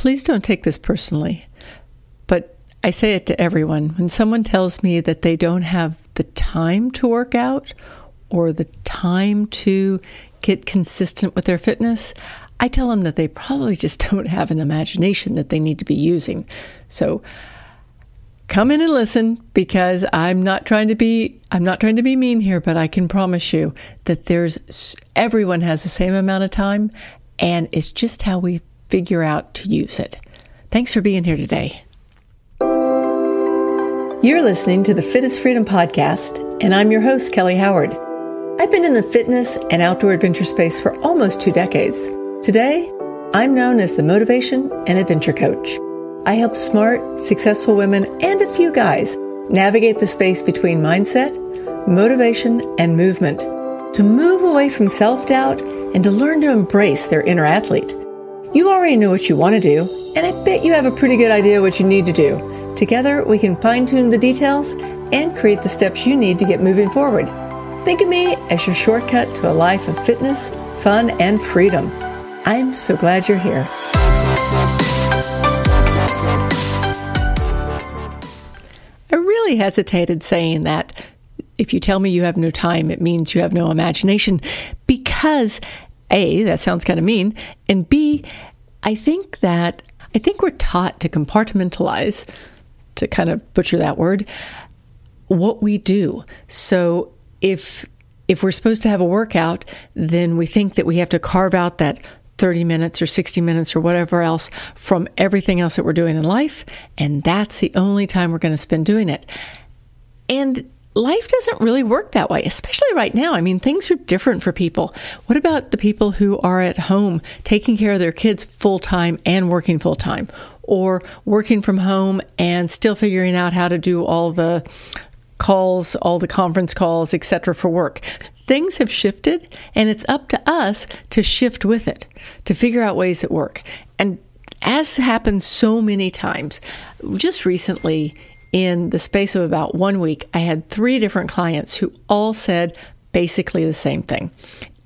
Please don't take this personally, but I say it to everyone. When someone tells me that they don't have the time to work out or the time to get consistent with their fitness, I tell them that they probably just don't have an imagination that they need to be using. So come in and listen because I'm not trying to be I'm not trying to be mean here, but I can promise you that there's everyone has the same amount of time and it's just how we figure out to use it. Thanks for being here today. You're listening to the Fit is Freedom podcast, and I'm your host, Kelly Howard. I've been in the fitness and outdoor adventure space for almost two decades. Today, I'm known as the Motivation and Adventure Coach. I help smart, successful women and a few guys navigate the space between mindset, motivation, and movement to move away from self doubt and to learn to embrace their inner athlete. You already know what you want to do, and I bet you have a pretty good idea what you need to do. Together, we can fine tune the details and create the steps you need to get moving forward. Think of me as your shortcut to a life of fitness, fun, and freedom. I'm so glad you're here. I really hesitated saying that. If you tell me you have no time, it means you have no imagination because A, that sounds kind of mean, and B, I think that I think we're taught to compartmentalize to kind of butcher that word, what we do. So if if we're supposed to have a workout, then we think that we have to carve out that 30 minutes or 60 minutes or whatever else from everything else that we're doing in life, and that's the only time we're going to spend doing it. And life doesn't really work that way, especially right now. I mean, things are different for people. What about the people who are at home taking care of their kids full time and working full time? or working from home and still figuring out how to do all the calls, all the conference calls, etc. for work. Things have shifted and it's up to us to shift with it, to figure out ways that work. And as happens so many times, just recently in the space of about one week, I had three different clients who all said basically the same thing.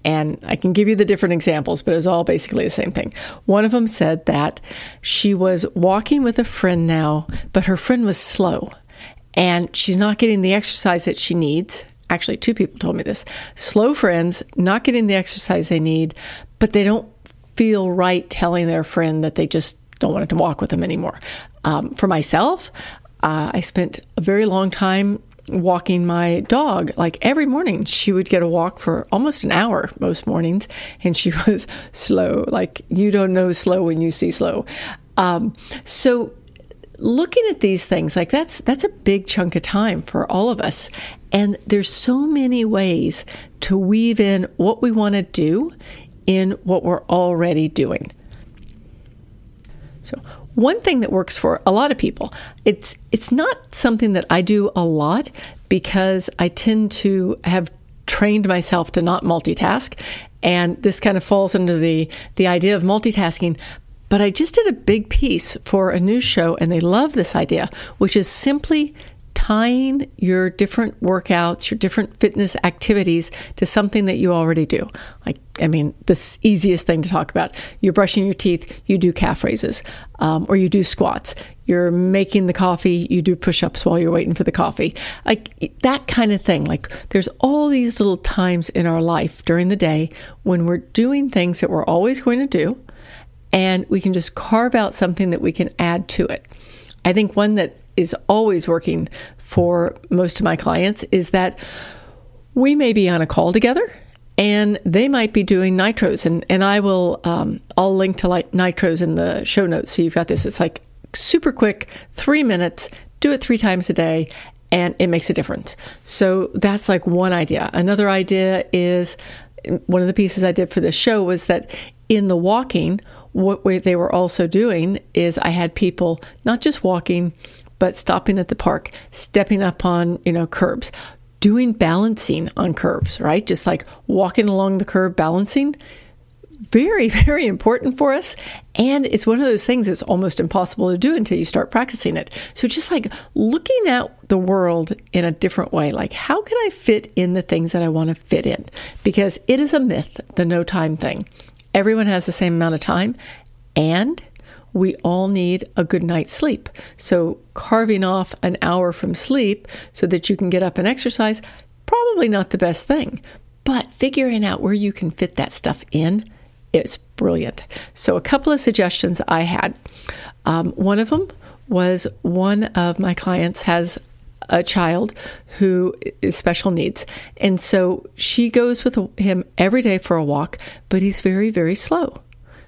And I can give you the different examples, but it was all basically the same thing. One of them said that she was walking with a friend now, but her friend was slow and she's not getting the exercise that she needs. Actually, two people told me this. Slow friends, not getting the exercise they need, but they don't feel right telling their friend that they just don't want to walk with them anymore. Um, for myself, uh, I spent a very long time walking my dog. Like every morning, she would get a walk for almost an hour most mornings, and she was slow. Like you don't know slow when you see slow. Um, so looking at these things like that's that's a big chunk of time for all of us and there's so many ways to weave in what we want to do in what we're already doing so one thing that works for a lot of people it's it's not something that I do a lot because I tend to have trained myself to not multitask and this kind of falls into the the idea of multitasking but I just did a big piece for a news show and they love this idea which is simply tying your different workouts, your different fitness activities to something that you already do. Like, I mean, the easiest thing to talk about. You're brushing your teeth, you do calf raises, um, or you do squats. You're making the coffee, you do push ups while you're waiting for the coffee. Like that kind of thing. Like, there's all these little times in our life during the day when we're doing things that we're always going to do, and we can just carve out something that we can add to it. I think one that is always working for most of my clients is that we may be on a call together and they might be doing nitros. And, and i will um, i'll link to like nitros in the show notes. So you've got this. It's like super quick three minutes do it three times a day and it makes a difference. So that's like one idea. Another idea is one of the pieces i did for this show was that in the walking what they were also doing is i had people not just walking but stopping at the park, stepping up on, you know, curbs, doing balancing on curbs, right? Just like walking along the curb, balancing. Very, very important for us. And it's one of those things that's almost impossible to do until you start practicing it. So just like looking at the world in a different way, like how can I fit in the things that I want to fit in? Because it is a myth, the no time thing. Everyone has the same amount of time. And we all need a good night's sleep. So, carving off an hour from sleep so that you can get up and exercise, probably not the best thing. But figuring out where you can fit that stuff in is brilliant. So, a couple of suggestions I had. Um, one of them was one of my clients has a child who is special needs. And so she goes with him every day for a walk, but he's very, very slow.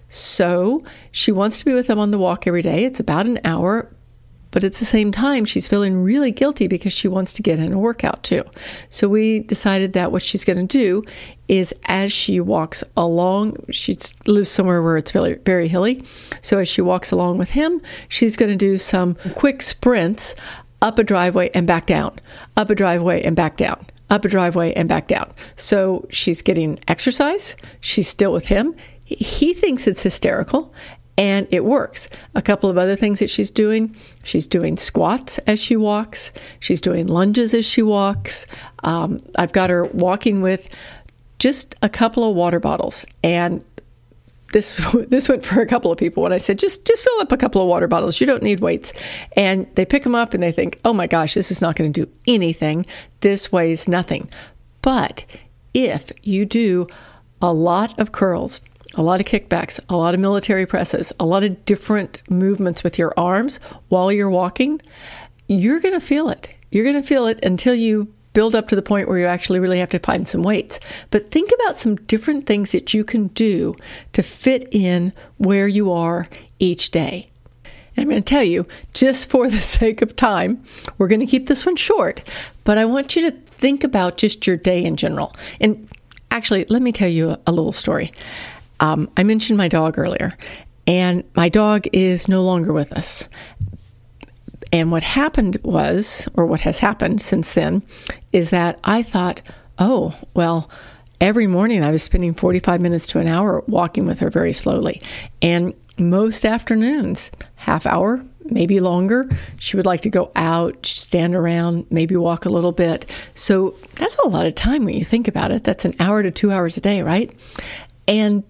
So she wants to be with him on the walk every day. It's about an hour, but at the same time, she's feeling really guilty because she wants to get in a workout too. So we decided that what she's going to do is as she walks along, she lives somewhere where it's very, very hilly. So as she walks along with him, she's going to do some quick sprints up a driveway and back down, up a driveway and back down, up a driveway and back down. So she's getting exercise. She's still with him. He thinks it's hysterical and it works. A couple of other things that she's doing she's doing squats as she walks, she's doing lunges as she walks. Um, I've got her walking with just a couple of water bottles and this this went for a couple of people when I said just just fill up a couple of water bottles. You don't need weights. And they pick them up and they think, "Oh my gosh, this is not going to do anything. This weighs nothing." But if you do a lot of curls, a lot of kickbacks, a lot of military presses, a lot of different movements with your arms while you're walking, you're going to feel it. You're going to feel it until you build up to the point where you actually really have to find some weights. But think about some different things that you can do to fit in where you are each day. And I'm going to tell you, just for the sake of time, we're going to keep this one short, but I want you to think about just your day in general. And actually, let me tell you a, little story. Um, I mentioned my dog earlier, and my dog is no longer with us. And what happened was, or what has happened since then, is that I thought, oh, well, every morning I was spending 45 minutes to an hour walking with her very slowly. And most afternoons, half hour, maybe longer, she would like to go out, stand around, maybe walk a little bit. So that's a lot of time when you think about it. That's an hour to two hours a day, right? And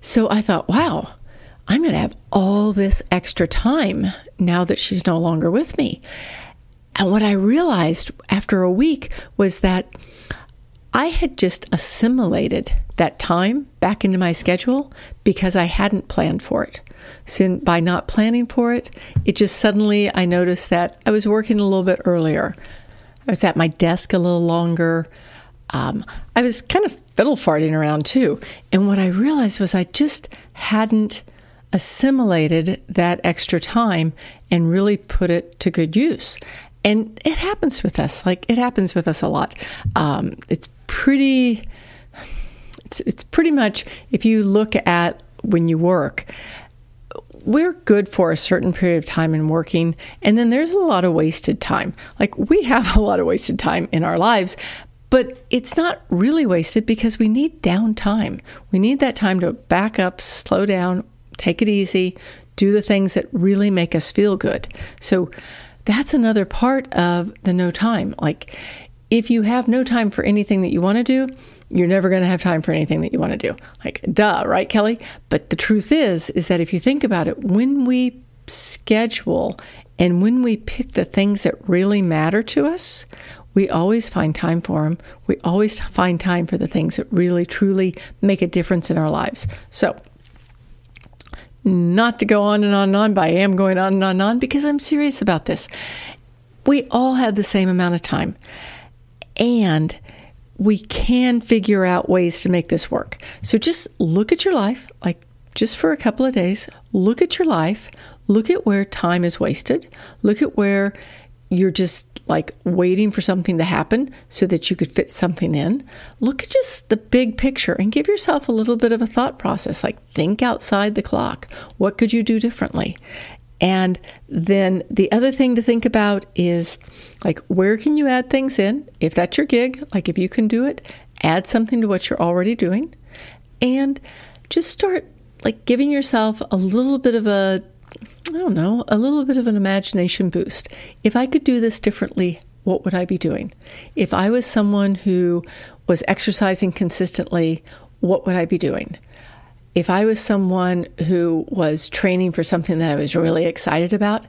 so I thought, wow, I'm going to have all this extra time now that she's no longer with me. And what I realized after a week was that I had just assimilated that time back into my schedule because I hadn't planned for it. So by not planning for it, it just suddenly I noticed that I was working a little bit earlier. I was at my desk a little longer. Um, I was kind of fiddle farting around too. And what I realized was I just hadn't assimilated that extra time and really put it to good use. And it happens with us, like it happens with us a lot. Um, it's pretty, it's, it's pretty much if you look at when you work, we're good for a certain period of time in working, and then there's a lot of wasted time. Like we have a lot of wasted time in our lives, but it's not really wasted because we need downtime. We need that time to back up, slow down, take it easy, do the things that really make us feel good. So that's another part of the no time. Like if you have no time for anything that you want to do, you're never going to have time for anything that you want to do. Like duh, right Kelly? But the truth is is that if you think about it, when we schedule and when we pick the things that really matter to us, we always find time for them. We always find time for the things that really, truly make a difference in our lives. So, not to go on and on and on, but I am going on and on and on because I'm serious about this. We all have the same amount of time, and we can figure out ways to make this work. So just look at your life, like just for a couple of days, look at your life, look at where time is wasted, look at where you're just like waiting for something to happen so that you could fit something in. Look at just the big picture and give yourself a little bit of a thought process like think outside the clock. What could you do differently? And then the other thing to think about is like where can you add things in? If that's your gig, like if you can do it, add something to what you're already doing and just start like giving yourself a little bit of a I don't know, a little bit of an imagination boost. If I could do this differently, what would I be doing? If I was someone who was exercising consistently, what would I be doing? if I was someone who was training for something that I was really excited about,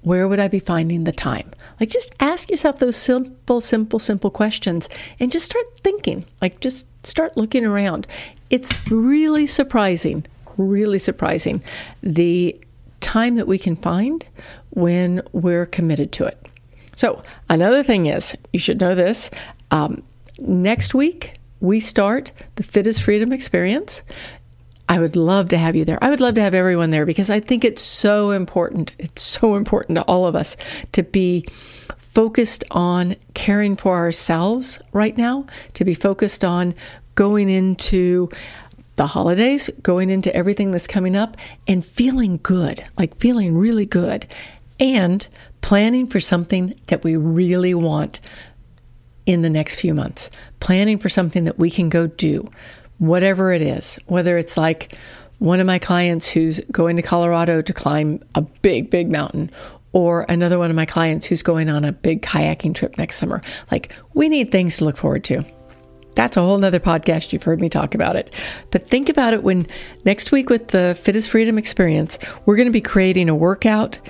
where would I be finding the time? Like, just ask yourself those simple, simple, simple questions and just start thinking. Like, just start looking around. It's really surprising, really surprising the time that we can find when we're committed to it. So, another thing is, you should know this. Um, next week, we start the Fit is Freedom experience. I would love to have you there. I would love to have everyone there because I think it's so important. It's so important to all of us to be focused on caring for ourselves right now, to be focused on going into the holidays, going into everything that's coming up, and feeling good, like feeling really good, and planning for something that we really want in the next few months, planning for something that we can go do whatever it is, whether it's like one of my clients who's going to Colorado to climb a big, big mountain, or another one of my clients who's going on a big kayaking trip next summer. Like, we need things to look forward to. That's a whole nother podcast. You've heard me talk about it. But think about it when next week with the Fit is Freedom experience, we're going to be creating a workout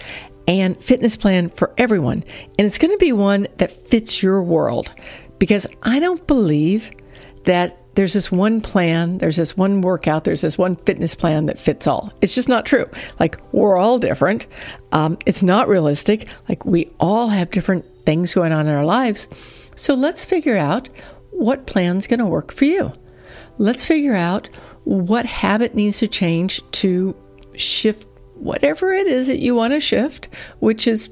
and fitness plan for everyone. And it's going to be one that fits your world because I don't believe that there's this one plan, there's this one workout, there's this one fitness plan that fits all. It's just not true. Like, we're all different. Um, it's not realistic. Like, we all have different things going on in our lives. So let's figure out what plan's going to work for you. Let's figure out what habit needs to change to shift whatever it is that you want to shift, which is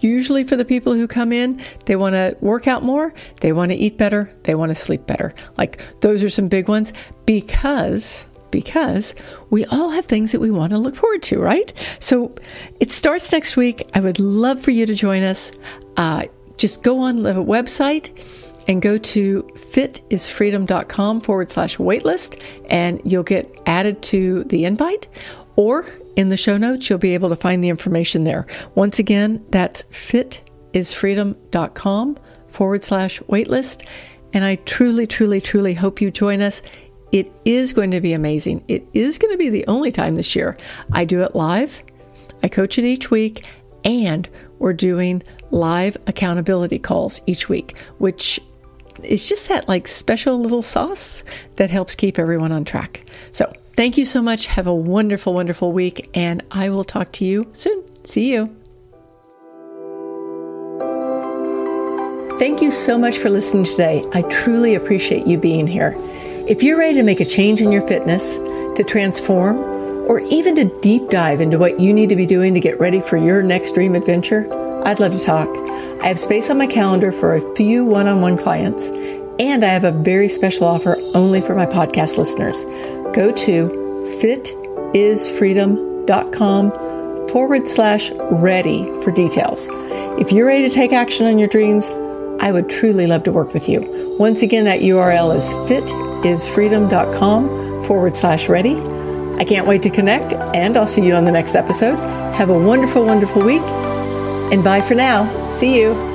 usually for the people who come in, they want to work out more, they want to eat better, they want to sleep better. Like those are some big ones because because we all have things that we want to look forward to, right? So it starts next week. I would love for you to join us. Uh, just go on the website and go to fitisfreedom.com forward slash waitlist and you'll get added to the invite. Or in the show notes, you'll be able to find the information there. Once again, that's fitisfreedom.com forward slash waitlist. And I truly, truly, truly hope you join us. It is going to be amazing. It is going to be the only time this year. I do it live, I coach it each week, and we're doing live accountability calls each week, which is just that like special little sauce that helps keep everyone on track. So Thank you so much. Have a wonderful, wonderful week, and I will talk to you soon. See you. Thank you so much for listening today. I truly appreciate you being here. If you're ready to make a change in your fitness, to transform, or even to deep dive into what you need to be doing to get ready for your next dream adventure, I'd love to talk. I have space on my calendar for a few one on one clients, and I have a very special offer only for my podcast listeners go to fitisfreedom.com forward slash ready for details. If you're ready to take action on your dreams, I would truly love to work with you. Once again, that URL is fitisfreedom.com forward slash ready. I can't wait to connect, and I'll see you on the next episode. Have a wonderful, wonderful week, and bye for now. See you.